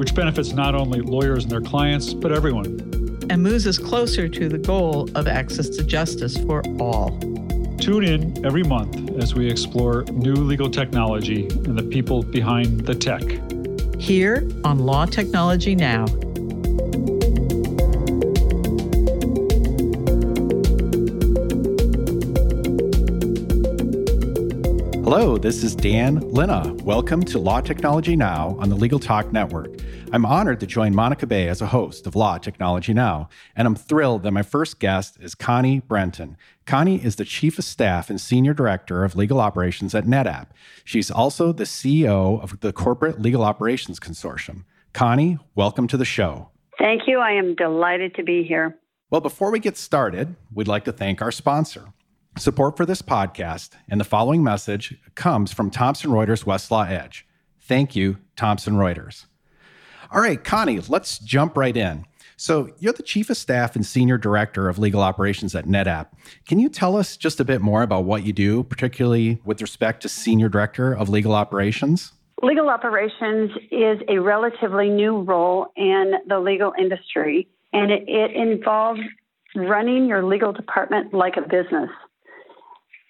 which benefits not only lawyers and their clients, but everyone. And moves us closer to the goal of access to justice for all. Tune in every month as we explore new legal technology and the people behind the tech. Here on Law Technology Now. Hello, this is Dan Linna. Welcome to Law Technology Now on the Legal Talk Network. I'm honored to join Monica Bay as a host of Law Technology Now, and I'm thrilled that my first guest is Connie Brenton. Connie is the Chief of Staff and Senior Director of Legal Operations at NetApp. She's also the CEO of the Corporate Legal Operations Consortium. Connie, welcome to the show. Thank you. I am delighted to be here. Well, before we get started, we'd like to thank our sponsor. Support for this podcast and the following message comes from Thomson Reuters Westlaw Edge. Thank you, Thomson Reuters. All right, Connie, let's jump right in. So, you're the Chief of Staff and Senior Director of Legal Operations at NetApp. Can you tell us just a bit more about what you do, particularly with respect to Senior Director of Legal Operations? Legal operations is a relatively new role in the legal industry, and it, it involves running your legal department like a business.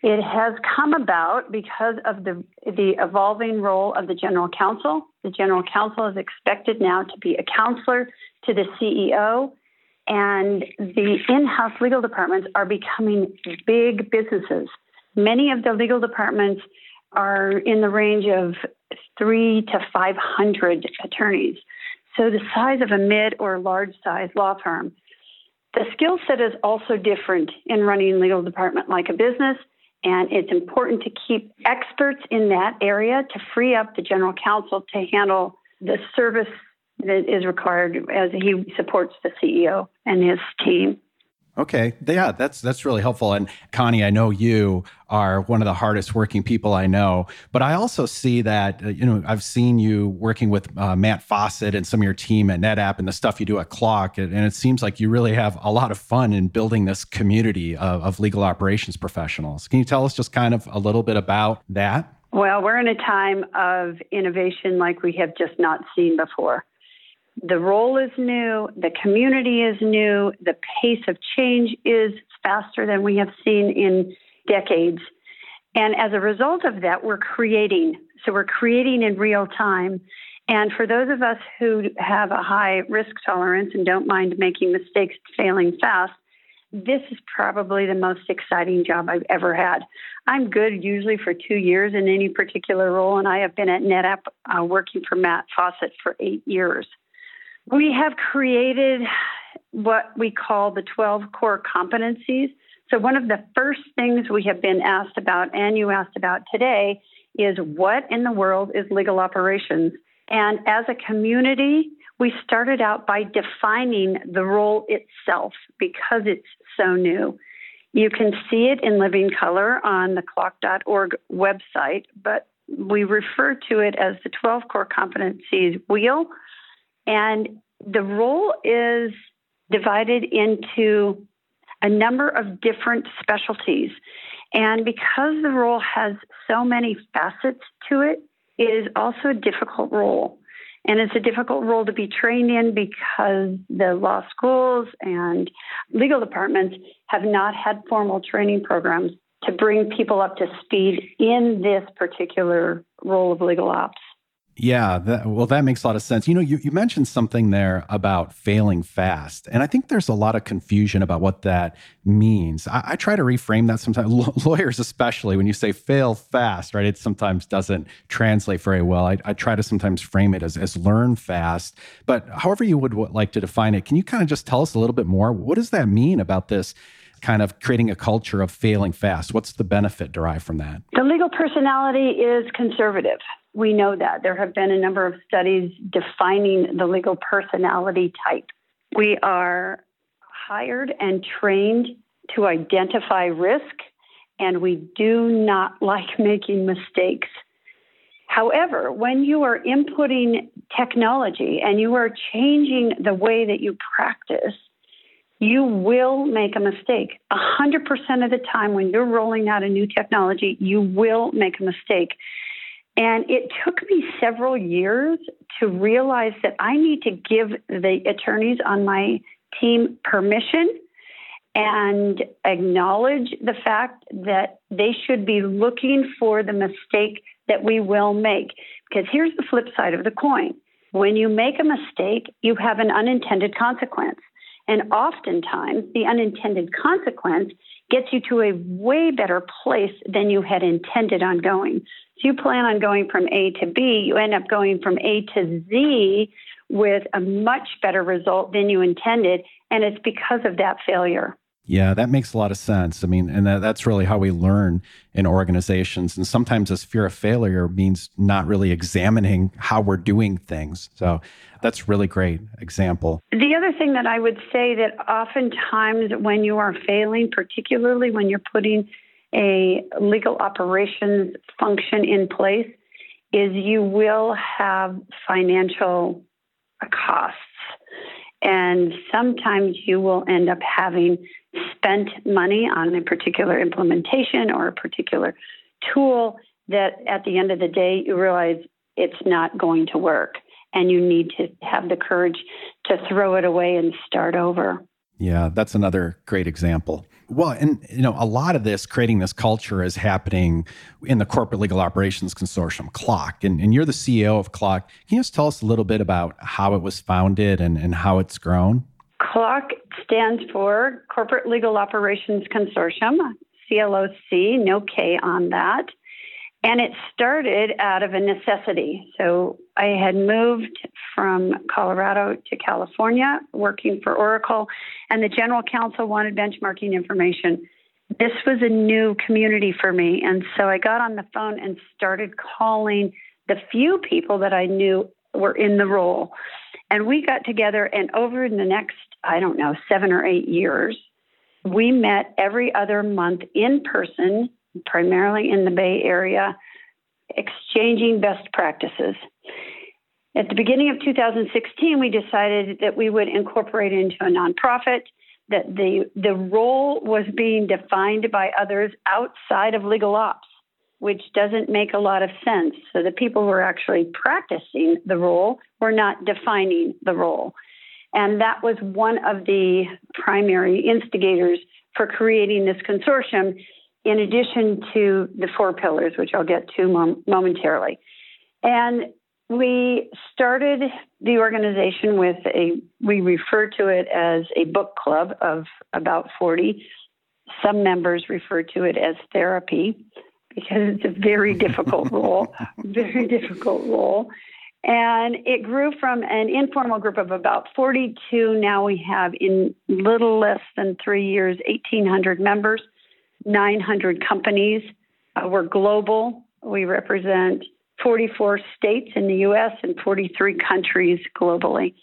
It has come about because of the, the evolving role of the general counsel. The general counsel is expected now to be a counselor to the CEO, and the in house legal departments are becoming big businesses. Many of the legal departments are in the range of three to 500 attorneys. So the size of a mid or large size law firm. The skill set is also different in running a legal department like a business and it's important to keep experts in that area to free up the general counsel to handle the service that is required as he supports the CEO and his team. Okay, yeah, that's that's really helpful. And Connie, I know you are one of the hardest working people I know, but I also see that uh, you know I've seen you working with uh, Matt Fawcett and some of your team at NetApp and the stuff you do at CLOC, and, and it seems like you really have a lot of fun in building this community of, of legal operations professionals. Can you tell us just kind of a little bit about that? Well, we're in a time of innovation like we have just not seen before. The role is new, the community is new, the pace of change is faster than we have seen in decades. And as a result of that, we're creating. So we're creating in real time. And for those of us who have a high risk tolerance and don't mind making mistakes, failing fast, this is probably the most exciting job I've ever had. I'm good usually for two years in any particular role, and I have been at NetApp uh, working for Matt Fawcett for eight years. We have created what we call the 12 core competencies. So, one of the first things we have been asked about, and you asked about today, is what in the world is legal operations? And as a community, we started out by defining the role itself because it's so new. You can see it in living color on the cloc.org website, but we refer to it as the 12 core competencies wheel and the role is divided into a number of different specialties. And because the role has so many facets to it, it is also a difficult role. And it's a difficult role to be trained in because the law schools and legal departments have not had formal training programs to bring people up to speed in this particular role of legal ops. Yeah, that, well, that makes a lot of sense. You know, you, you mentioned something there about failing fast. And I think there's a lot of confusion about what that means. I, I try to reframe that sometimes, lawyers especially, when you say fail fast, right? It sometimes doesn't translate very well. I, I try to sometimes frame it as, as learn fast. But however you would like to define it, can you kind of just tell us a little bit more? What does that mean about this? kind of creating a culture of failing fast? What's the benefit derived from that? The legal personality is conservative. We know that. There have been a number of studies defining the legal personality type. We are hired and trained to identify risk, and we do not like making mistakes. However, when you are inputting technology and you are changing the way that you practice, you will make a mistake. 100% of the time when you're rolling out a new technology, you will make a mistake. And it took me several years to realize that I need to give the attorneys on my team permission and acknowledge the fact that they should be looking for the mistake that we will make. Because here's the flip side of the coin when you make a mistake, you have an unintended consequence. And oftentimes, the unintended consequence gets you to a way better place than you had intended on going. So you plan on going from A to B, you end up going from A to Z with a much better result than you intended. And it's because of that failure. Yeah, that makes a lot of sense. I mean, and that, that's really how we learn in organizations. And sometimes this fear of failure means not really examining how we're doing things. So that's really great example. The other thing that I would say that oftentimes when you are failing, particularly when you're putting a legal operations function in place, is you will have financial costs. And sometimes you will end up having spent money on a particular implementation or a particular tool that at the end of the day you realize it's not going to work and you need to have the courage to throw it away and start over. Yeah, that's another great example. Well, and you know, a lot of this creating this culture is happening in the Corporate Legal Operations Consortium, CLOC. and, and you're the CEO of CLOC. Can you just tell us a little bit about how it was founded and, and how it's grown? CLOC stands for Corporate Legal Operations Consortium, CLOC, no K on that. And it started out of a necessity. So I had moved from Colorado to California working for Oracle, and the general counsel wanted benchmarking information. This was a new community for me. And so I got on the phone and started calling the few people that I knew were in the role. And we got together, and over the next, I don't know, seven or eight years, we met every other month in person primarily in the Bay Area, exchanging best practices. At the beginning of 2016, we decided that we would incorporate into a nonprofit, that the, the role was being defined by others outside of legal ops, which doesn't make a lot of sense. So the people who are actually practicing the role were not defining the role. And that was one of the primary instigators for creating this consortium in addition to the four pillars, which I'll get to mom- momentarily. And we started the organization with a, we refer to it as a book club of about 40. Some members refer to it as therapy because it's a very difficult role, very difficult role. And it grew from an informal group of about 42. now we have in little less than three years, 1,800 members. 900 companies. Uh, we're global. We represent 44 states in the US and 43 countries globally.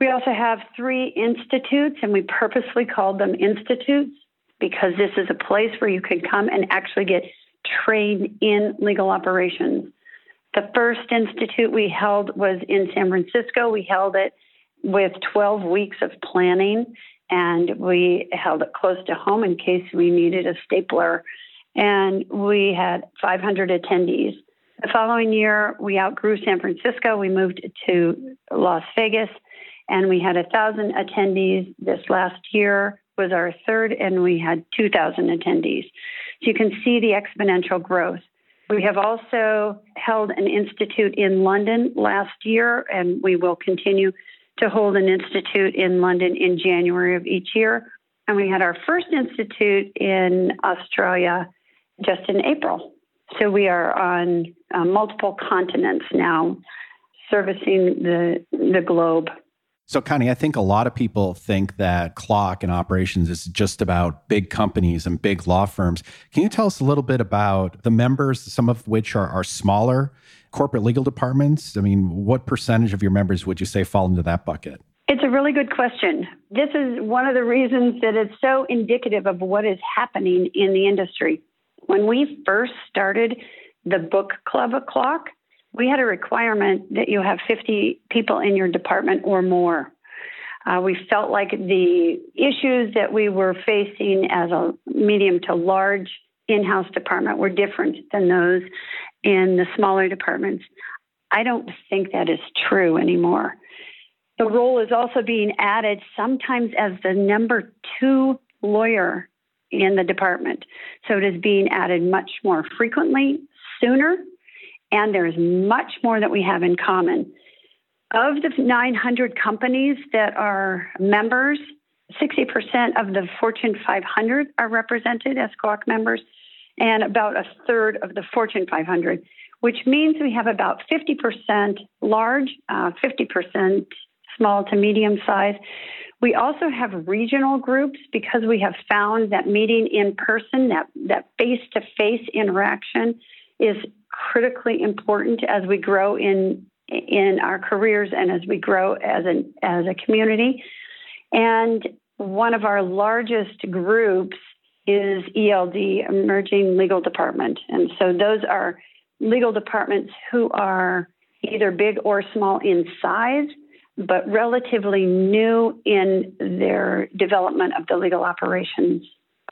We also have three institutes, and we purposely called them institutes because this is a place where you can come and actually get trained in legal operations. The first institute we held was in San Francisco. We held it with 12 weeks of planning and we held it close to home in case we needed a stapler. And we had 500 attendees. The following year, we outgrew San Francisco. We moved to Las Vegas, and we had 1,000 attendees. This last year was our third, and we had 2,000 attendees. So you can see the exponential growth. We have also held an institute in London last year, and we will continue to hold an institute in London in January of each year. And we had our first institute in Australia just in April. So we are on uh, multiple continents now, servicing the, the globe. So, Connie, I think a lot of people think that CLOC and operations is just about big companies and big law firms. Can you tell us a little bit about the members, some of which are, are smaller corporate legal departments? I mean, what percentage of your members would you say fall into that bucket? It's a really good question. This is one of the reasons that it's so indicative of what is happening in the industry. When we first started the book club of CLOC, we had a requirement that you have 50 people in your department or more. Uh, we felt like the issues that we were facing as a medium to large in house department were different than those in the smaller departments. I don't think that is true anymore. The role is also being added sometimes as the number two lawyer in the department. So it is being added much more frequently, sooner, and there's much more that we have in common. Of the 900 companies that are members, 60% of the Fortune 500 are represented as CLOC members, and about a third of the Fortune 500, which means we have about 50% large, uh, 50% small to medium size. We also have regional groups because we have found that meeting in person, that that face to face interaction, is critically important as we grow in in our careers and as we grow as an as a community. And one of our largest groups is ELD, Emerging Legal Department, and so those are legal departments who are either big or small in size but relatively new in their development of the legal operations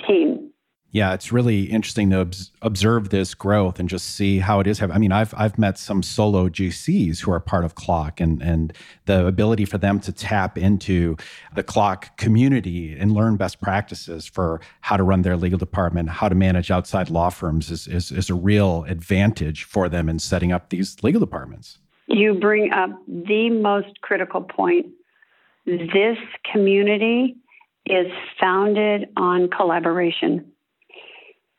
team. Yeah, it's really interesting to observe this growth and just see how it is. I mean, I've I've met some solo GCs who are part of CLOC, and and the ability for them to tap into the CLOC community and learn best practices for how to run their legal department, how to manage outside law firms is is, is a real advantage for them in setting up these legal departments. You bring up the most critical point. This community is founded on collaboration.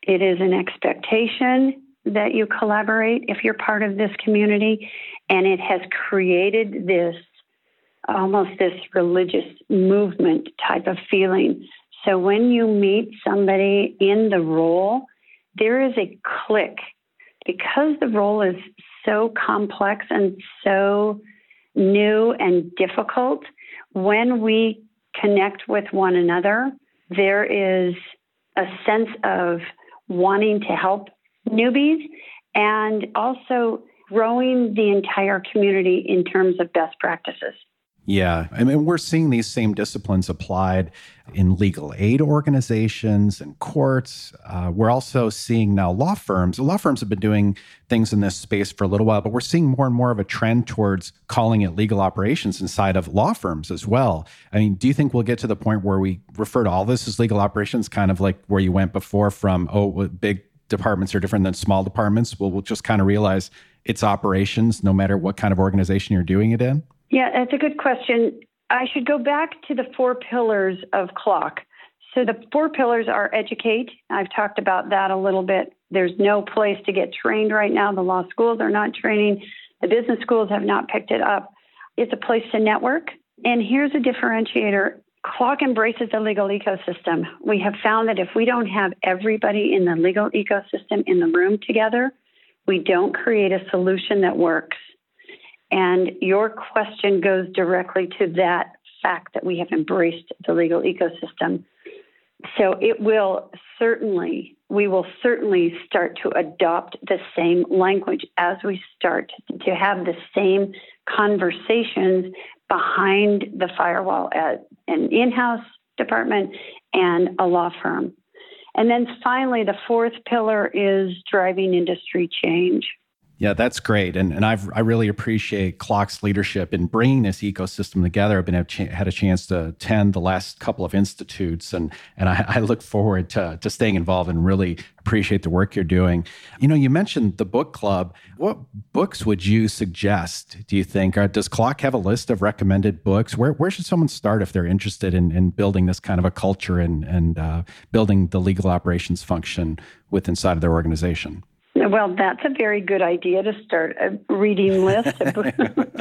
It is an expectation that you collaborate if you're part of this community, and it has created this almost this religious movement type of feeling. So when you meet somebody in the role, there is a click because the role is so complex and so new and difficult, when we connect with one another, there is a sense of wanting to help newbies and also growing the entire community in terms of best practices. Yeah, I mean, we're seeing these same disciplines applied in legal aid organizations and courts. Uh, we're also seeing now law firms. Law firms have been doing things in this space for a little while, but we're seeing more and more of a trend towards calling it legal operations inside of law firms as well. I mean, do you think we'll get to the point where we refer to all this as legal operations, kind of like where you went before from, oh, big departments are different than small departments? Well, we'll just kind of realize it's operations no matter what kind of organization you're doing it in? Yeah, that's a good question. I should go back to the four pillars of CLOC. So the four pillars are educate. I've talked about that a little bit. There's no place to get trained right now. The law schools are not training. The business schools have not picked it up. It's a place to network. And here's a differentiator. CLOC embraces the legal ecosystem. We have found that if we don't have everybody in the legal ecosystem in the room together, we don't create a solution that works. And your question goes directly to that fact that we have embraced the legal ecosystem. So it will certainly, we will certainly start to adopt the same language as we start to have the same conversations behind the firewall at an in house department and a law firm. And then finally, the fourth pillar is driving industry change. Yeah, that's great, and and I've I really appreciate CLOC's leadership in bringing this ecosystem together. I've been a ch- had a chance to attend the last couple of institutes, and and I, I, look forward to to staying involved and really appreciate the work you're doing. You know, you mentioned the book club. What books would you suggest? Do you think? Or does CLOC have a list of recommended books? Where where should someone start if they're interested in in building this kind of a culture and and uh, building the legal operations function with inside of their organization? Well, that's a very good idea to start a reading list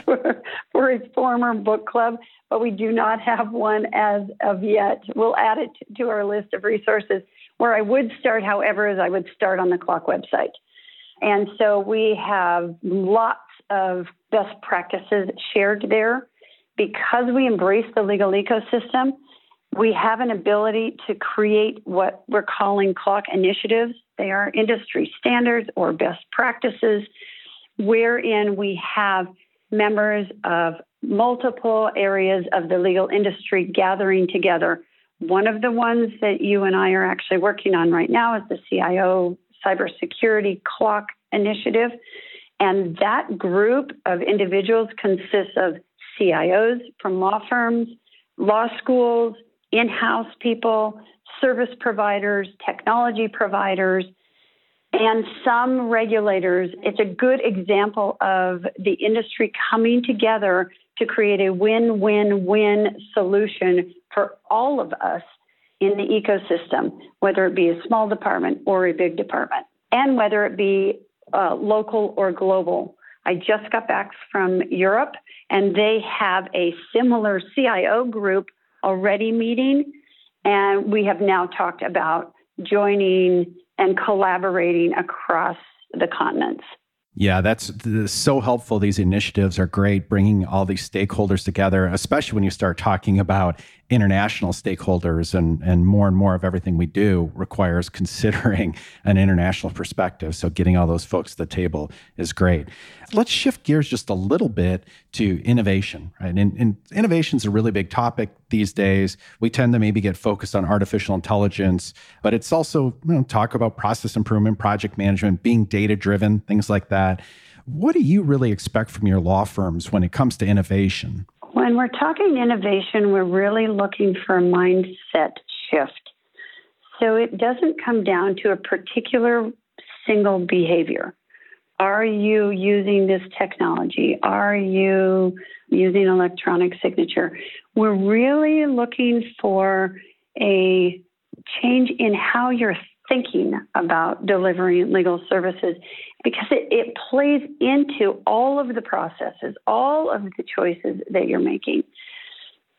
for, for a former book club, but we do not have one as of yet. We'll add it to our list of resources. Where I would start, however, is I would start on the CLOC website. And so we have lots of best practices shared there. Because we embrace the legal ecosystem, we have an ability to create what we're calling CLOC initiatives. They are industry standards or best practices, wherein we have members of multiple areas of the legal industry gathering together. One of the ones that you and I are actually working on right now is the CIO Cybersecurity CLOC Initiative. And that group of individuals consists of CIOs from law firms, law schools, in house people, service providers, technology providers, and some regulators. It's a good example of the industry coming together to create a win win win solution for all of us in the ecosystem, whether it be a small department or a big department, and whether it be uh, local or global. I just got back from Europe and they have a similar CIO group already meeting. And we have now talked about joining and collaborating across the continents. Yeah, that's, that's, so helpful. These initiatives are great, bringing all these stakeholders together, especially when you start talking about international stakeholders and, and more and more of everything we do requires considering an international perspective. So getting all those folks at the table is great. Let's shift gears just a little bit to innovation, right? And, and innovation is a really big topic these days. We tend to maybe get focused on artificial intelligence, but it's also you know, talk about process improvement, project management, being data driven, things like that. What do you really expect from your law firms when it comes to innovation? When we're talking innovation, we're really looking for a mindset shift. So it doesn't come down to a particular single behavior. Are you using this technology? Are you using electronic signature? We're really looking for a change in how you're thinking about delivering legal services because it, it plays into all of the processes, all of the choices that you're making.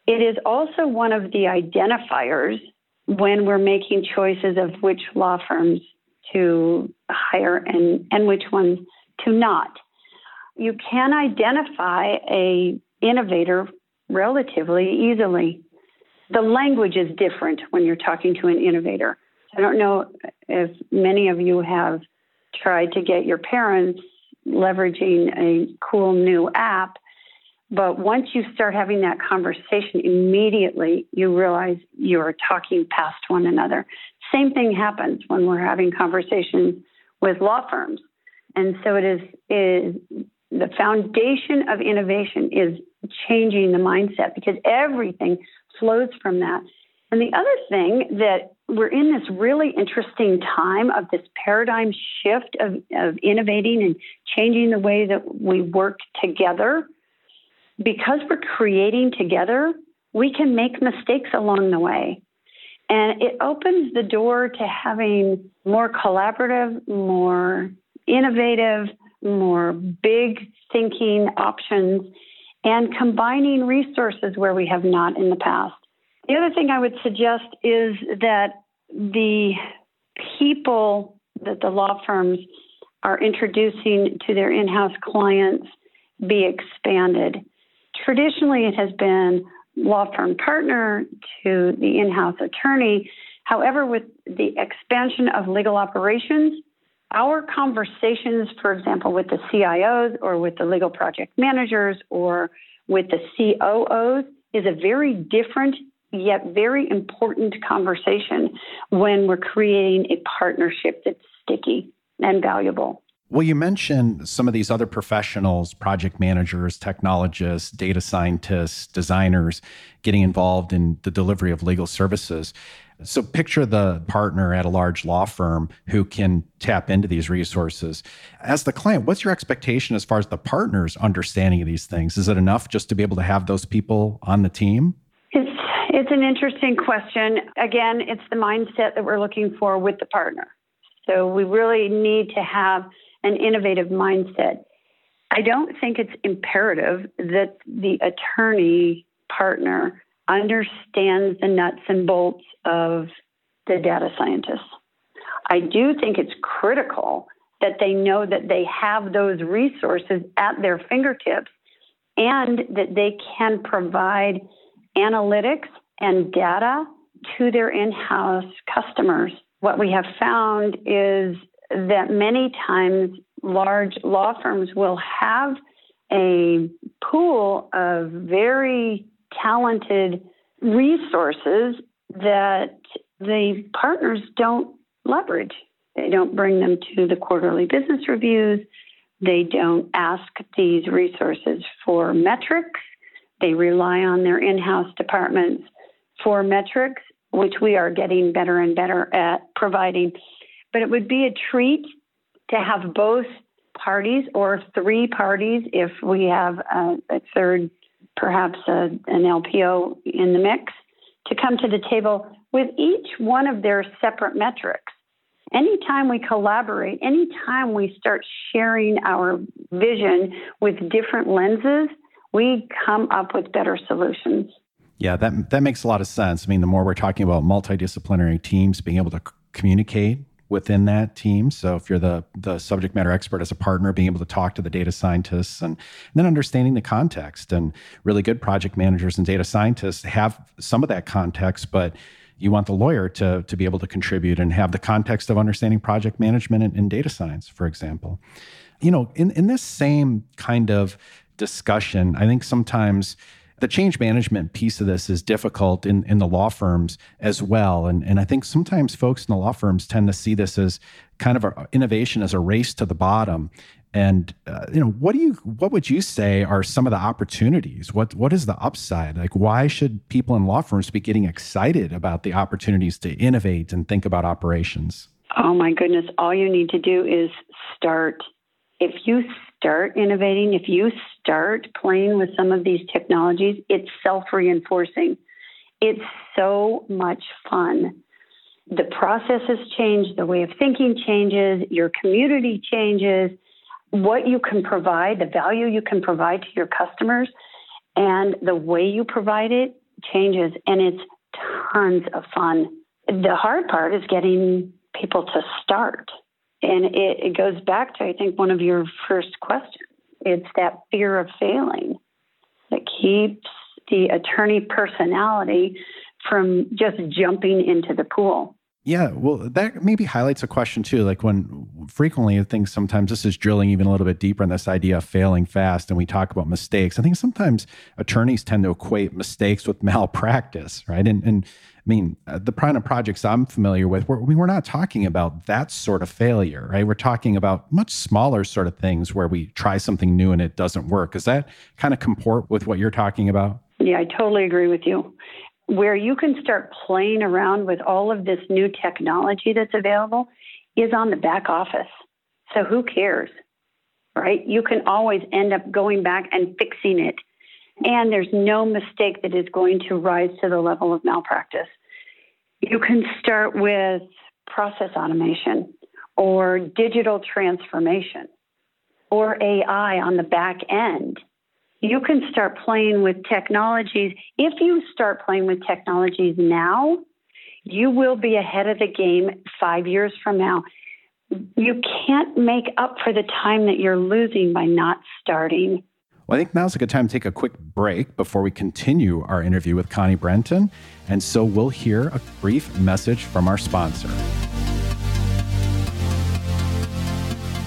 It is also one of the identifiers when we're making choices of which law firms to hire and, and which ones to not. You can identify a innovator relatively easily. The language is different when you're talking to an innovator. I don't know if many of you have tried to get your parents leveraging a cool new app. But once you start having that conversation, immediately you realize you're talking past one another. Same thing happens when we're having conversations with law firms. And so it is, is the foundation of innovation is changing the mindset because everything flows from that. And the other thing that we're in this really interesting time of this paradigm shift of, of innovating and changing the way that we work together. Because we're creating together, we can make mistakes along the way. And it opens the door to having more collaborative, more innovative, more big thinking options, and combining resources where we have not in the past. The other thing I would suggest is that the people that the law firms are introducing to their in house clients be expanded. Traditionally, it has been law firm partner to the in house attorney. However, with the expansion of legal operations, our conversations, for example, with the CIOs or with the legal project managers or with the COOs, is a very different yet very important conversation when we're creating a partnership that's sticky and valuable. Well, you mentioned some of these other professionals, project managers, technologists, data scientists, designers getting involved in the delivery of legal services. So, picture the partner at a large law firm who can tap into these resources. As the client, what's your expectation as far as the partner's understanding of these things? Is it enough just to be able to have those people on the team? It's an interesting question. Again, it's the mindset that we're looking for with the partner. So we really need to have an innovative mindset. I don't think it's imperative that the attorney partner understands the nuts and bolts of the data scientists. I do think it's critical that they know that they have those resources at their fingertips and that they can provide analytics and data to their in house customers. What we have found is that many times large law firms will have a pool of very talented resources that the partners don't leverage. They don't bring them to the quarterly business reviews. They don't ask these resources for metrics. They rely on their in house departments for metrics, which we are getting better and better at providing. But it would be a treat to have both parties or three parties if we have a, a third, perhaps a, an LPO in the mix, to come to the table with each one of their separate metrics. Anytime we collaborate, anytime we start sharing our vision with different lenses, we come up with better solutions. Yeah, that that makes a lot of sense. I mean, the more we're talking about multidisciplinary teams being able to c- communicate within that team. So if you're the the subject matter expert as a partner, being able to talk to the data scientists and, and then understanding the context and really good project managers and data scientists have some of that context, but you want the lawyer to, to be able to contribute and have the context of understanding project management and, and data science, for example. You know, in, in this same kind of discussion, I think sometimes the change management piece of this is difficult in, in the law firms as well. And, and I think sometimes folks in the law firms tend to see this as kind of a, innovation as a race to the bottom. And uh, you know, what do you what would you say are some of the opportunities? What what is the upside? Like, why should people in law firms be getting excited about the opportunities to innovate and think about operations? Oh my goodness! All you need to do is start. If you start innovating, if you start playing with some of these technologies, it's self reinforcing. It's so much fun. The processes change, the way of thinking changes, your community changes, what you can provide, the value you can provide to your customers, and the way you provide it changes. And it's tons of fun. The hard part is getting people to start. And it, it goes back to, I think, one of your first questions. It's that fear of failing that keeps the attorney personality from just jumping into the pool. Yeah, well, that maybe highlights a question too. Like when frequently I think sometimes this is drilling even a little bit deeper in this idea of failing fast, and we talk about mistakes. I think sometimes attorneys tend to equate mistakes with malpractice, right? And, and I mean, uh, the kind of projects I'm familiar with, we're, we're not talking about that sort of failure, right? We're talking about much smaller sort of things where we try something new and it doesn't work. Does that kind of comport with what you're talking about? Yeah, I totally agree with you where you can start playing around with all of this new technology that's available is on the back office. So who cares? Right? You can always end up going back and fixing it. And there's no mistake that is going to rise to the level of malpractice. You can start with process automation or digital transformation or AI on the back end you can start playing with technologies. If you start playing with technologies now, you will be ahead of the game five years from now. You can't make up for the time that you're losing by not starting. Well, I think now's a good time to take a quick break before we continue our interview with Connie Brenton. And so we'll hear a brief message from our sponsor.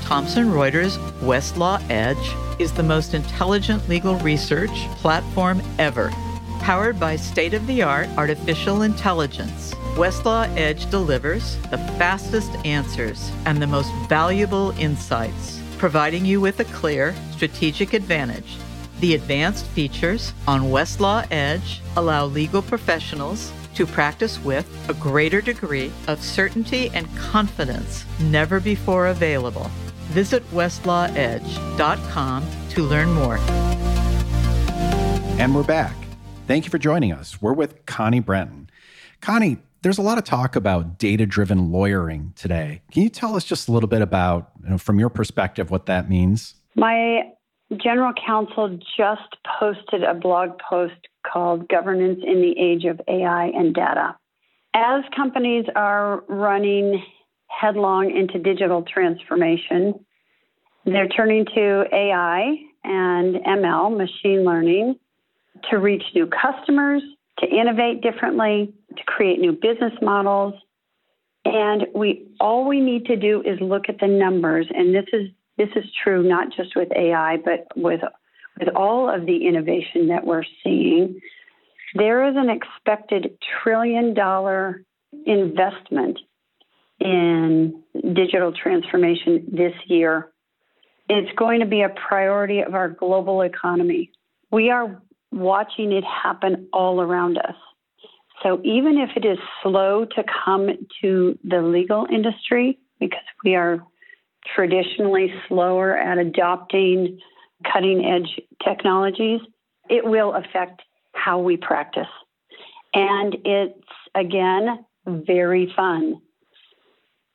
Thomson Reuters Westlaw Edge is the most intelligent legal research platform ever. Powered by state of the art artificial intelligence, Westlaw Edge delivers the fastest answers and the most valuable insights, providing you with a clear strategic advantage. The advanced features on Westlaw Edge allow legal professionals to practice with a greater degree of certainty and confidence never before available. Visit westlawedge.com to learn more. And we're back. Thank you for joining us. We're with Connie Brenton. Connie, there's a lot of talk about data driven lawyering today. Can you tell us just a little bit about, you know, from your perspective, what that means? My general counsel just posted a blog post called Governance in the Age of AI and Data. As companies are running headlong into digital transformation. They're turning to AI and ML, machine learning, to reach new customers, to innovate differently, to create new business models. And we all we need to do is look at the numbers, and this is this is true not just with AI, but with with all of the innovation that we're seeing. There is an expected trillion dollar investment in digital transformation this year. It's going to be a priority of our global economy. We are watching it happen all around us. So even if it is slow to come to the legal industry, because we are traditionally slower at adopting cutting edge technologies, it will affect how we practice. And it's, again, very fun.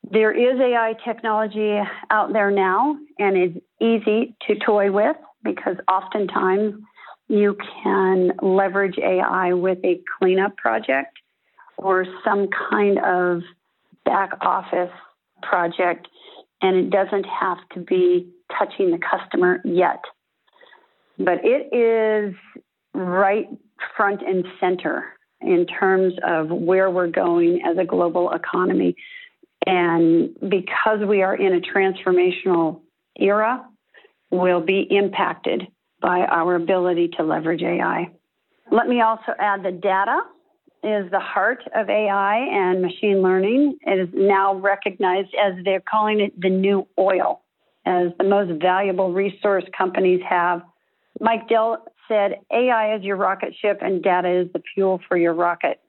There is AI technology out there now, and it's easy to toy with because oftentimes you can leverage AI with a cleanup project or some kind of back office project, and it doesn't have to be touching the customer yet. But it is right front and center in terms of where we're going as a global economy. And because we are in a transformational era, we'll be impacted by our ability to leverage AI. Let me also add that data is the heart of AI and machine learning. It is now recognized as they're calling it the new oil, as the most valuable resource companies have. Mike Dell said AI is your rocket ship and data is the fuel for your rocket.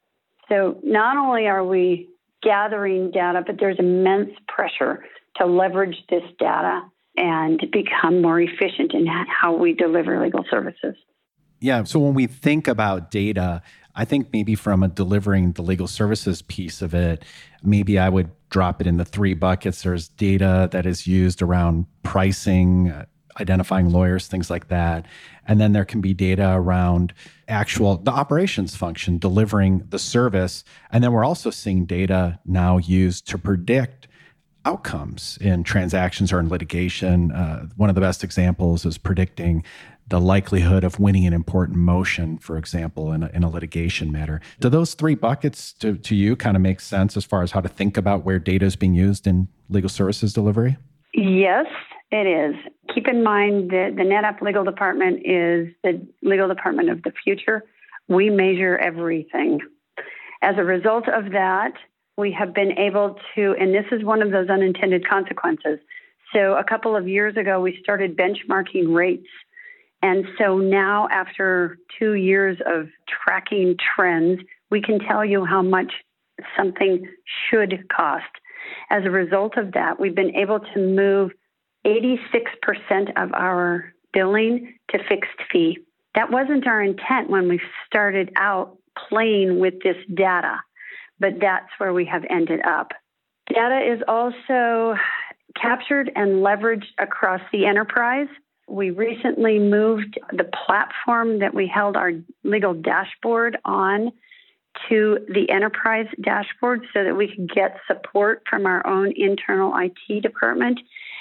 So not only are we gathering data, but there's immense pressure to leverage this data and become more efficient in how we deliver legal services. Yeah. So when we think about data, I think maybe from a delivering the legal services piece of it, maybe I would drop it in the three buckets. There's data that is used around pricing, uh, identifying lawyers, things like that. And then there can be data around actual the operations function, delivering the service. And then we're also seeing data now used to predict outcomes in transactions or in litigation. Uh, one of the best examples is predicting the likelihood of winning an important motion, for example, in a, in a litigation matter. Do those three buckets to, to you kind of make sense as far as how to think about where data is being used in legal services delivery? Yes, it is. Keep in mind that the NetApp legal department is the legal department of the future. We measure everything. As a result of that, we have been able to, and this is one of those unintended consequences. So, a couple of years ago, we started benchmarking rates. And so now, after two years of tracking trends, we can tell you how much something should cost. As a result of that, we've been able to move 86% of our billing to fixed fee. That wasn't our intent when we started out playing with this data but that's where we have ended up. Data is also captured and leveraged across the enterprise. We recently moved the platform that we held our legal dashboard on to the enterprise dashboard so that we could get support from our own internal IT department.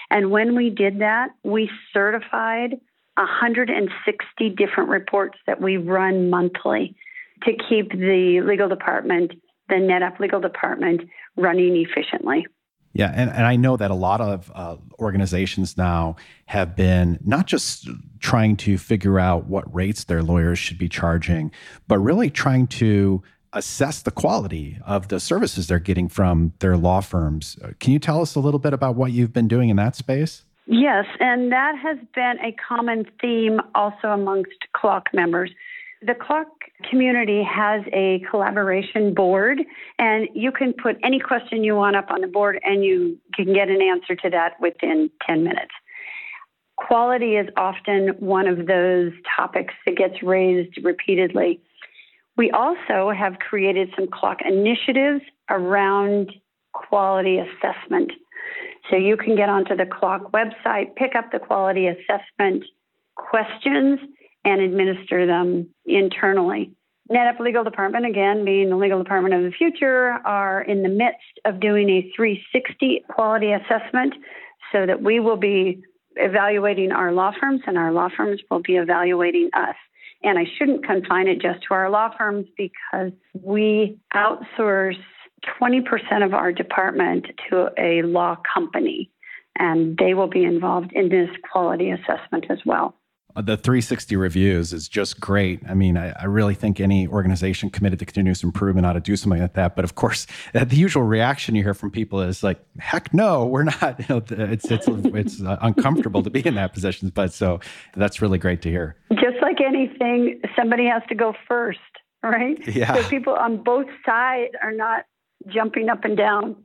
And when we did that, we certified 160 different reports that we run monthly to keep the legal department the NetApp legal department running efficiently. Yeah, and, and I know that a lot of uh, organizations now have been not just trying to figure out what rates their lawyers should be charging, but really trying to assess the quality of the services they're getting from their law firms. Uh, can you tell us a little bit about what you've been doing in that space? Yes, and that has been a common theme also amongst CLOC members. The CLOC community has a collaboration board, and you can put any question you want up on the board, and you can get an answer to that within 10 minutes. Quality is often one of those topics that gets raised repeatedly. We also have created some CLOC initiatives around quality assessment. So you can get onto the CLOC website, pick up the quality assessment questions, and administer them internally. NetApp Legal Department, again being the legal department of the future, are in the midst of doing a 360 quality assessment so that we will be evaluating our law firms and our law firms will be evaluating us. And I shouldn't confine it just to our law firms because we outsource 20% of our department to a law company, and they will be involved in this quality assessment as well. Uh, the 360 reviews is just great. I mean, I, I, really think any organization committed to continuous improvement ought to do something like that. But of course, the usual reaction you hear from people is like, "Heck no, we're not." You know, it's it's it's uh, uncomfortable to be in that position. But so that's really great to hear. Just like anything, somebody has to go first, right? Yeah. So people on both sides are not jumping up and down.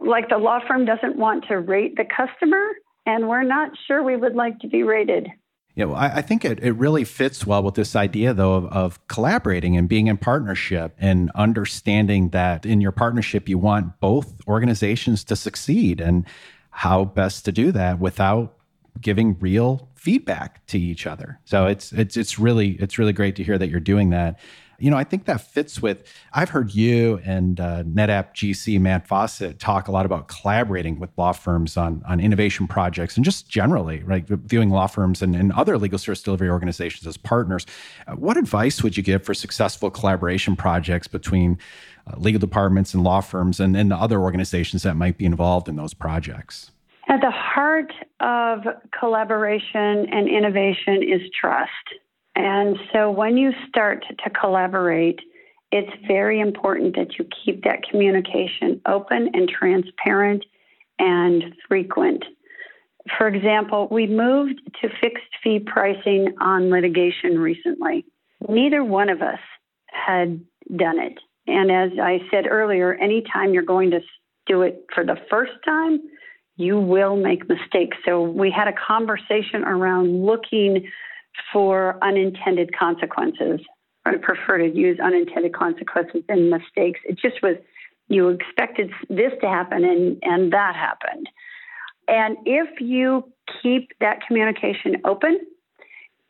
Like the law firm doesn't want to rate the customer, and we're not sure we would like to be rated. Yeah, well, I, I, think it, it really fits well with this idea, though, of, of collaborating and being in partnership and understanding that in your partnership, you want both organizations to succeed and how best to do that without giving real feedback to each other. So it's it's it's really it's really great to hear that you're doing that you know, I think that fits with. I've heard you and uh, NetApp GC Matt Fawcett talk a lot about collaborating with law firms on on innovation projects and just generally, right, viewing law firms and, and other legal service delivery organizations as partners. Uh, what advice would you give for successful collaboration projects between uh, legal departments and law firms and, and the other organizations that might be involved in those projects? At the heart of collaboration and innovation is trust. And so when you start to collaborate, it's very important that you keep that communication open and transparent and frequent. For example, we moved to fixed fee pricing on litigation recently. Neither one of us had done it. And as I said earlier, anytime you're going to do it for the first time, you will make mistakes. So we had a conversation around looking for unintended consequences. I prefer to use unintended consequences than mistakes. It just was you expected this to happen and, and that happened. And if you keep that communication open,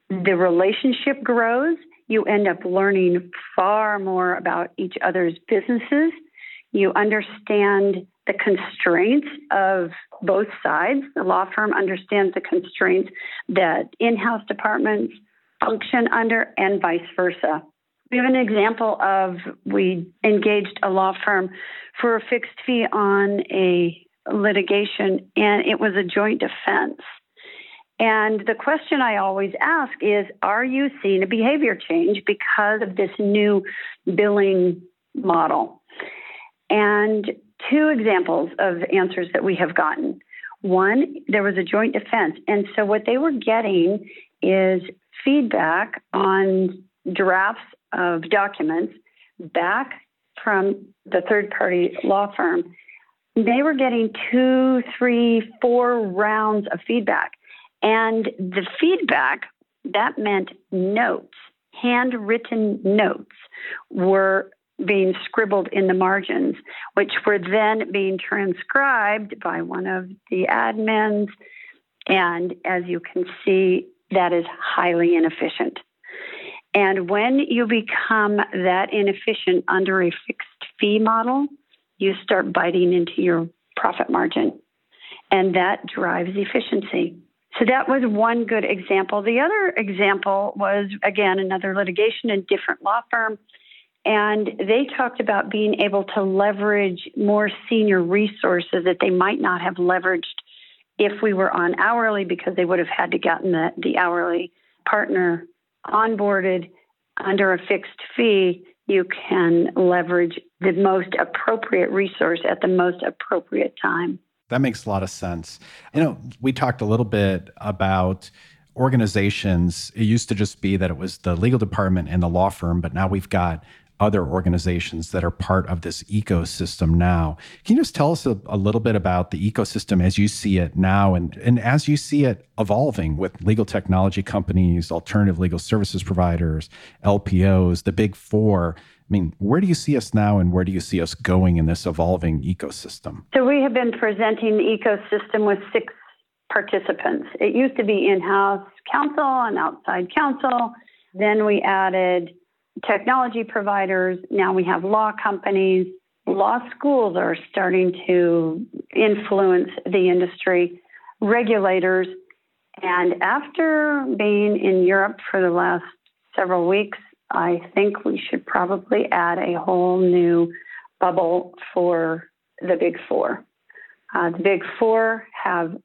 the relationship grows. You end up learning far more about each other's businesses. You understand the constraints of both sides. The law firm understands the constraints that in house departments function under, and vice versa. We have an example of we engaged a law firm for a fixed fee on a litigation, and it was a joint defense. And the question I always ask is Are you seeing a behavior change because of this new billing model? And two examples of answers that we have gotten. One, there was a joint defense. And so what they were getting is feedback on drafts of documents back from the third party law firm. They were getting two, three, four rounds of feedback. And the feedback, that meant notes, handwritten notes, were being scribbled in the margins, which were then being transcribed by one of the admins. And as you can see, that is highly inefficient. And when you become that inefficient under a fixed fee model, you start biting into your profit margin. And that drives efficiency. So that was one good example. The other example was, again, another litigation, in different law firm and they talked about being able to leverage more senior resources that they might not have leveraged if we were on hourly because they would have had to gotten the, the hourly partner onboarded under a fixed fee. You can leverage the most appropriate resource at the most appropriate time. That makes a lot of sense. You know, we talked a little bit about organizations. It used to just be that it was the legal department and the law firm, but now we've got other organizations that are part of this ecosystem now. Can you just tell us a, a, little bit about the ecosystem as you see it now and, and as you see it evolving with legal technology companies, alternative legal services providers, LPOs, the big four? I mean, where do you see us now and where do you see us going in this evolving ecosystem? So, we have been presenting the ecosystem with six participants. It used to be in house counsel and outside counsel. Then we added technology providers, now we have law companies. Law schools are starting to influence the industry, regulators. And after being in Europe for the last several weeks, I think we should probably add a whole new bubble for the Big Four. Uh, the Big Four have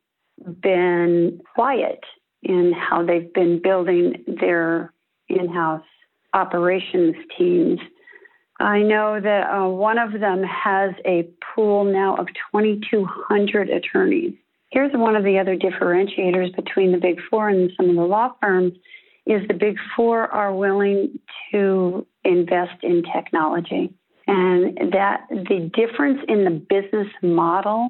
been quiet in how they've been building their in house operations teams. I know that uh, one of them has a pool now of 2,200 attorneys. Here's one of the other differentiators between the Big Four and some of the law firms is the Big Four are willing to invest in technology. And that the difference in the business model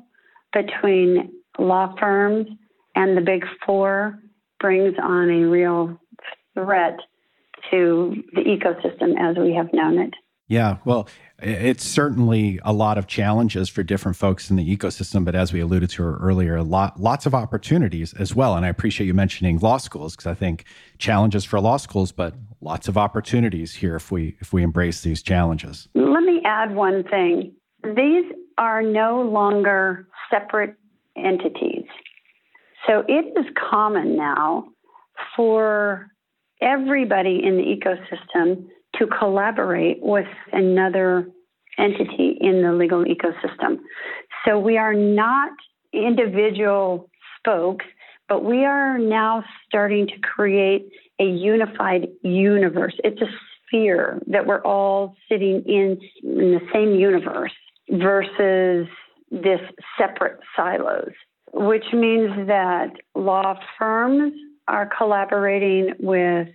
between law firms and the Big Four brings on a real threat to the ecosystem as we have known it. Yeah, well, it's certainly a lot of challenges for different folks in the ecosystem, but as we alluded to earlier, lot, lots of opportunities as well. And I appreciate you mentioning law schools because I think challenges for law schools, but lots of opportunities here if we if we embrace these challenges. Let me add one thing. These are no longer separate entities. So it is common now for everybody in the ecosystem to collaborate with another entity in the legal ecosystem. So we are not individual spokes, but we are now starting to create a unified universe. It's a sphere that we're all sitting in in the same universe versus this separate silos, which means that law firms are collaborating with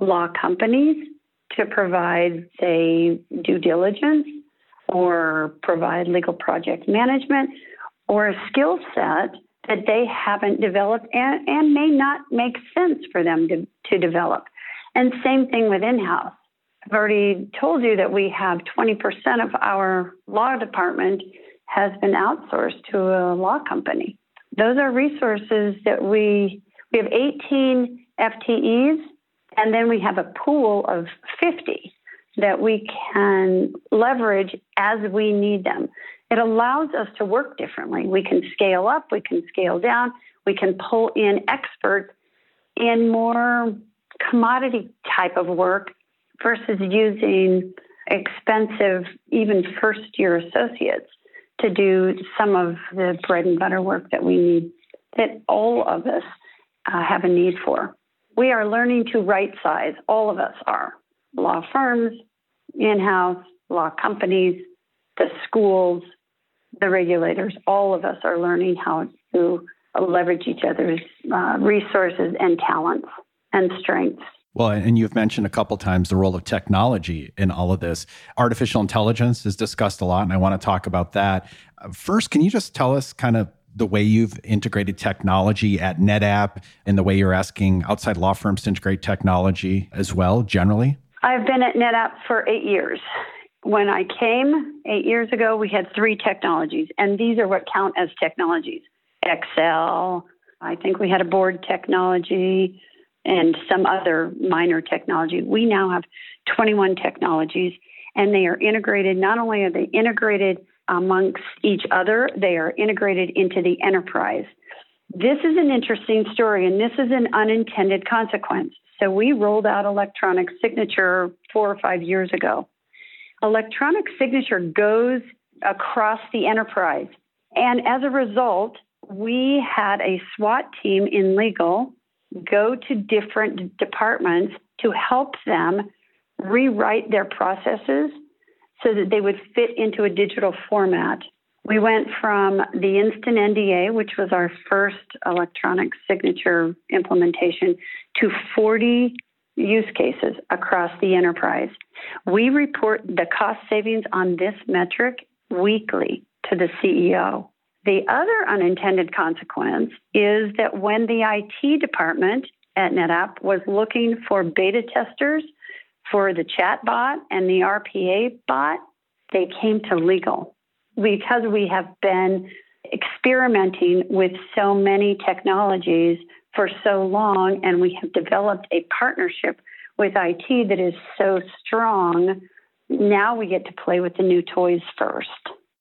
law companies to provide, say, due diligence or provide legal project management or a skill set that they haven't developed and, and may not make sense for them to, to develop. And same thing with in house. I've already told you that we have 20% of our law department has been outsourced to a law company. Those are resources that we we have 18 FTEs and then we have a pool of 50 that we can leverage as we need them. It allows us to work differently. We can scale up, we can scale down, we can pull in experts in more commodity type of work versus using expensive, even first year associates to do some of the bread and butter work that we need, that all of us uh, have a need for we are learning to right size. All of us are law firms, in house, law companies, the schools, the regulators. All of us are learning how to leverage each other's uh, resources and talents and strengths. Well, and you've mentioned a couple times the role of technology in all of this. Artificial intelligence is discussed a lot, and I want to talk about that. First, can you just tell us kind of the way you've integrated technology at NetApp and the way you're asking outside law firms to integrate technology as well, generally? I've been at NetApp for eight years. When I came eight years ago, we had three technologies, and these are what count as technologies Excel, I think we had a board technology, and some other minor technology. We now have 21 technologies, and they are integrated. Not only are they integrated amongst each other, they are integrated into the enterprise. This is an interesting story, and this is an unintended consequence. So, we rolled out electronic signature four or five years ago. Electronic signature goes across the enterprise. And as a result, we had a SWAT team in legal go to different departments to help them rewrite their processes so that they would fit into a digital format. We went from the Instant NDA, which was our first electronic signature implementation, to 40 use cases across the enterprise. We report the cost savings on this metric weekly to the CEO. The other unintended consequence is that when the IT department at NetApp was looking for beta testers for the chat bot and the RPA bot, they came to legal because we have been experimenting with so many technologies for so long and we have developed a partnership with IT that is so strong. Now we get to play with the new toys first.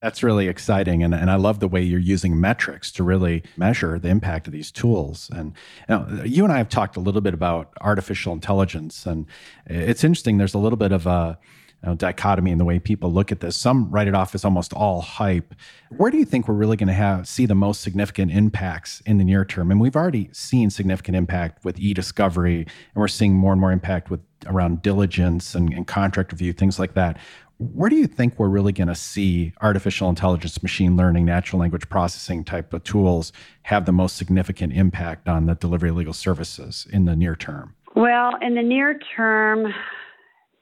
That's really exciting. And, and I love the way you're using metrics to really measure the impact of these tools. And you, know, you and I have talked a little bit about artificial intelligence. And it's interesting, there's a little bit of a you know, dichotomy in the way people look at this. Some write it off as almost all hype. Where do you think we're really going to have see the most significant impacts in the near term? And we've already seen significant impact with e-discovery, and we're seeing more and more impact with around diligence and, and contract review, things like that. Where do you think we're really going to see artificial intelligence, machine learning, natural language processing type of tools have the most significant impact on the delivery of legal services in the near term? Well, in the near term,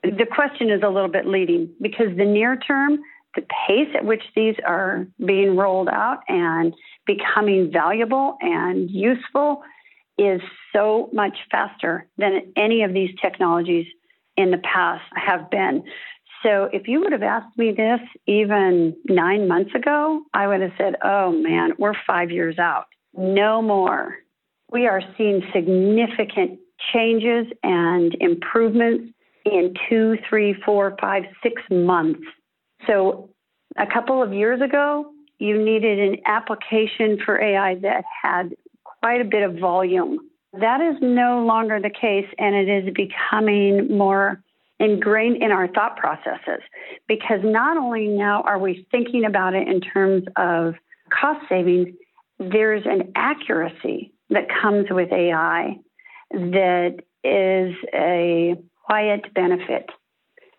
the question is a little bit leading because the near term, the pace at which these are being rolled out and becoming valuable and useful is so much faster than any of these technologies in the past have been. So if you would have asked me this even nine months ago, I would have said, oh man, we're five years out. No more. We are seeing significant changes and improvements in two, three, four, five, six months. So a couple of years ago, you needed an application for AI that had quite a bit of volume. That is no longer the case, and it is becoming more ingrained in our thought processes because not only now are we thinking about it in terms of cost savings, there's an accuracy that comes with AI that is a quiet benefit.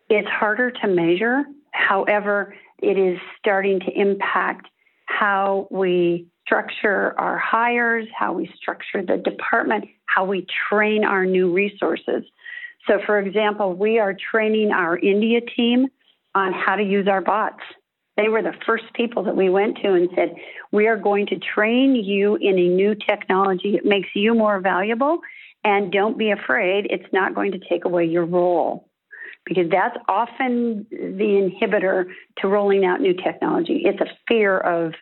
It's harder to measure. However, it is starting to impact how we structure our hires, how we structure the department, how we train our new resources. So, for example, we are training our India team on how to use our bots. They were the first people that we went to and said, We are going to train you in a new technology. It makes you more valuable and don't be afraid, it's not going to take away your role because that's often the inhibitor to rolling out new technology. It's a fear of,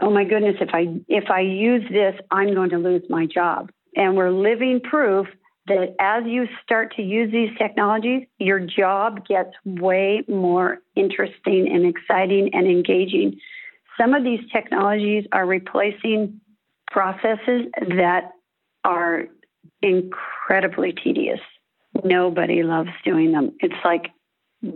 oh my goodness, if I if I use this, I'm going to lose my job. And we're living proof that as you start to use these technologies, your job gets way more interesting and exciting and engaging. Some of these technologies are replacing processes that are incredibly tedious. Nobody loves doing them. It's like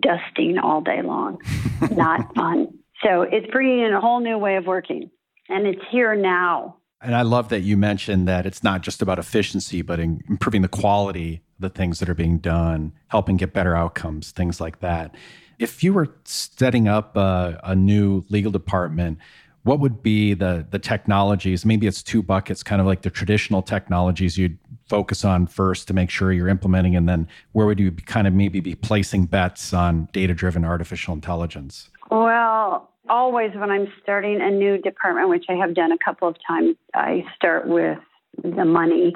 dusting all day long, not fun. So it's bringing in a whole new way of working, and it's here now. And I love that you mentioned that it's not just about efficiency, but improving the quality of the things that are being done, helping get better outcomes, things like that. If you were setting up a, a new legal department, what would be the the technologies? Maybe it's two buckets, kind of like the traditional technologies you'd focus on first to make sure you're implementing and then where would you kind of maybe be placing bets on data driven artificial intelligence well always when i'm starting a new department which i have done a couple of times i start with the money.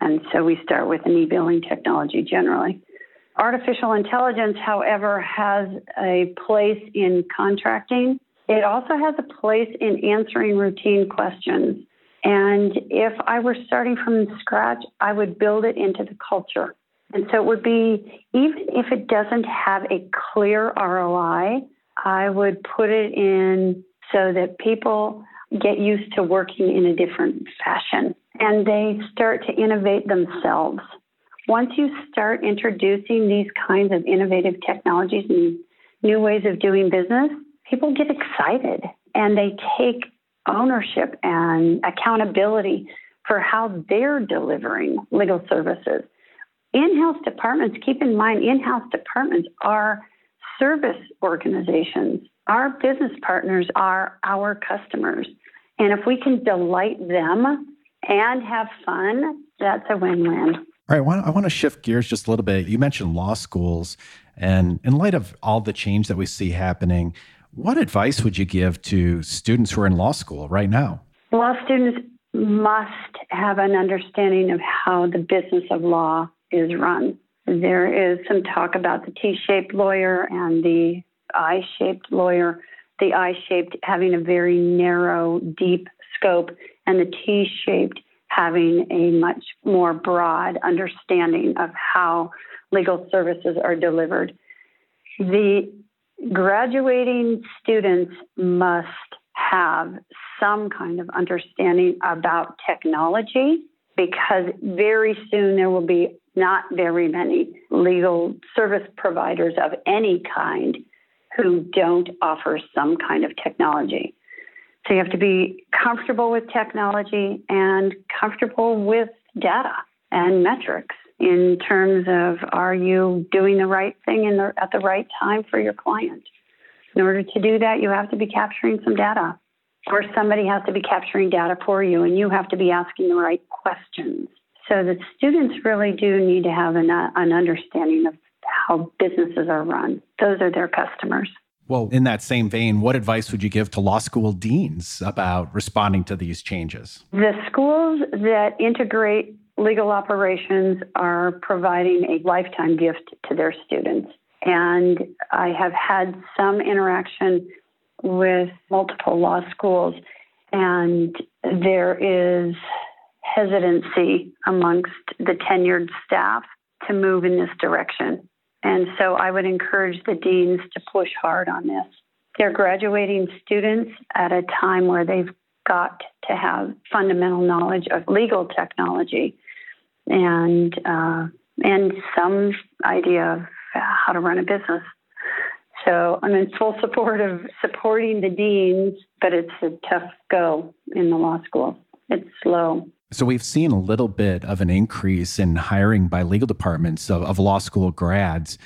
And so we start with an e-billing technology generally. Artificial intelligence however has a place in contracting. It also has a place in answering routine questions. And if I were starting from scratch, I would build it into the culture. And so it would be, even if it doesn't have a clear ROI, I would put it in so that people get used to working in a different fashion and they start to innovate themselves. Once you start introducing these kinds of innovative technologies and new ways of doing business, people get excited and they take ownership and accountability for how they're delivering legal services. In house departments, keep in mind, in house departments are service organizations. Our business partners are our customers. And if we can delight them and have fun, that's a win win. All right, I want to shift gears just a little bit. You mentioned law schools. And in light of all the change that we see happening, what advice would you give to students who are in law school right now? Law students must have an understanding of how the business of law is run. There is some talk about the T shaped lawyer and the I shaped lawyer, the I shaped having a very narrow, deep scope, and the T shaped having a much more broad understanding of how legal services are delivered. The graduating students must have some kind of understanding about technology because very soon there will be not very many legal service providers of any kind who don't offer some kind of technology. So you have to be comfortable with technology and comfortable with data and metrics in terms of are you doing the right thing in the, at the right time for your client. In order to do that, you have to be capturing some data, or somebody has to be capturing data for you, and you have to be asking the right questions. So the students really do need to have an, uh, an understanding of how businesses are run. Those are their customers. Well, in that same vein, what advice would you give to law school deans about responding to these changes? The schools that integrate legal operations are providing a lifetime gift to their students. And I have had some interaction with multiple law schools, and there is hesitancy amongst the tenured staff to move in this direction. And so I would encourage the deans to push hard on this. They're graduating students at a time where they've got to have fundamental knowledge of legal technology and uh, and some idea of how to run a business. So I'm in full support of supporting the deans, but it's a tough go in the law school. It's slow. So we've seen a little bit of an increase in hiring by legal departments of, of law school grads.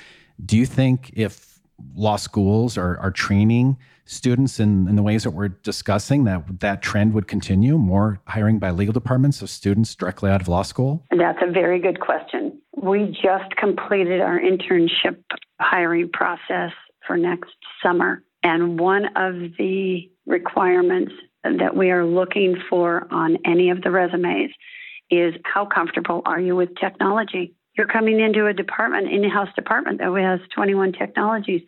Do you think if law schools are, are training students in, in the ways that we're discussing that that trend would continue, more hiring by legal departments of students directly out of law school? That's a very good question. We just completed our internship hiring process for next summer. And one of the requirements that we are looking for on any of the resumes is how comfortable are you with technology? You're coming into a department, in-house department that has 21 technologies.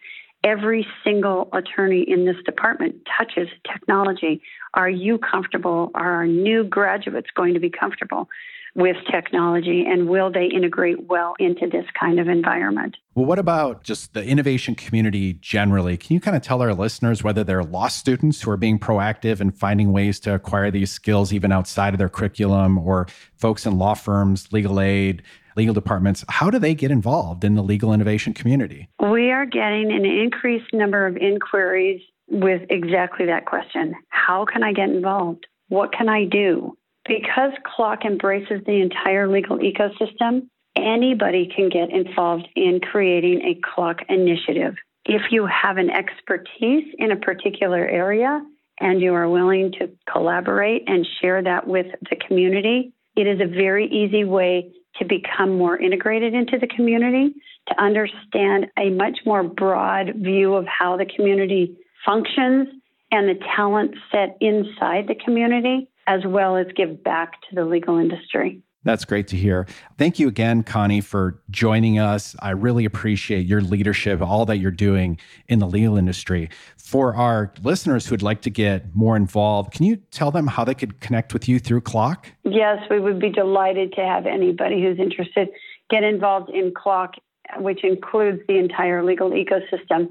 Every single attorney in this department touches technology. Are you comfortable? Are our new graduates going to be comfortable? With technology and will they integrate well into this kind of environment? Well, what about just the innovation community generally? Can you kind of tell our listeners whether they're law students who are being proactive and finding ways to acquire these skills even outside of their curriculum or folks in law firms, legal aid, legal departments? How do they get involved in the legal innovation community? We are getting an increased number of inquiries with exactly that question How can I get involved? What can I do? Because CLOC embraces the entire legal ecosystem, anybody can get involved in creating a CLOC initiative. If you have an expertise in a particular area and you are willing to collaborate and share that with the community, it is a very easy way to become more integrated into the community, to understand a much more broad view of how the community functions and the talent set inside the community as well as give back to the legal industry. That's great to hear. Thank you again, Connie, for joining us. I really appreciate your leadership, all that you're doing in the legal industry. For our listeners who would like to get more involved, can you tell them how they could connect with you through CLOC? Yes, we would be delighted to have anybody who's interested get involved in CLOC, which includes the entire legal ecosystem.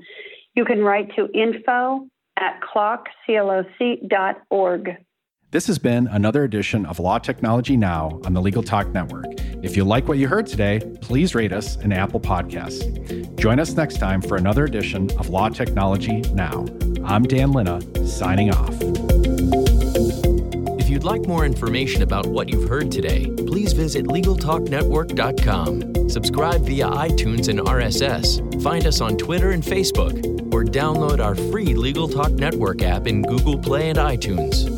You can write to info at cloc.org. This has been another edition of Law Technology Now on the Legal Talk Network. If you like what you heard today, please rate us in Apple Podcasts. Join us next time for another edition of Law Technology Now. I'm Dan Linna, signing off. If you'd like more information about what you've heard today, please visit LegalTalkNetwork.com. Subscribe via iTunes and RSS. Find us on Twitter and Facebook, or download our free Legal Talk Network app in Google Play and iTunes.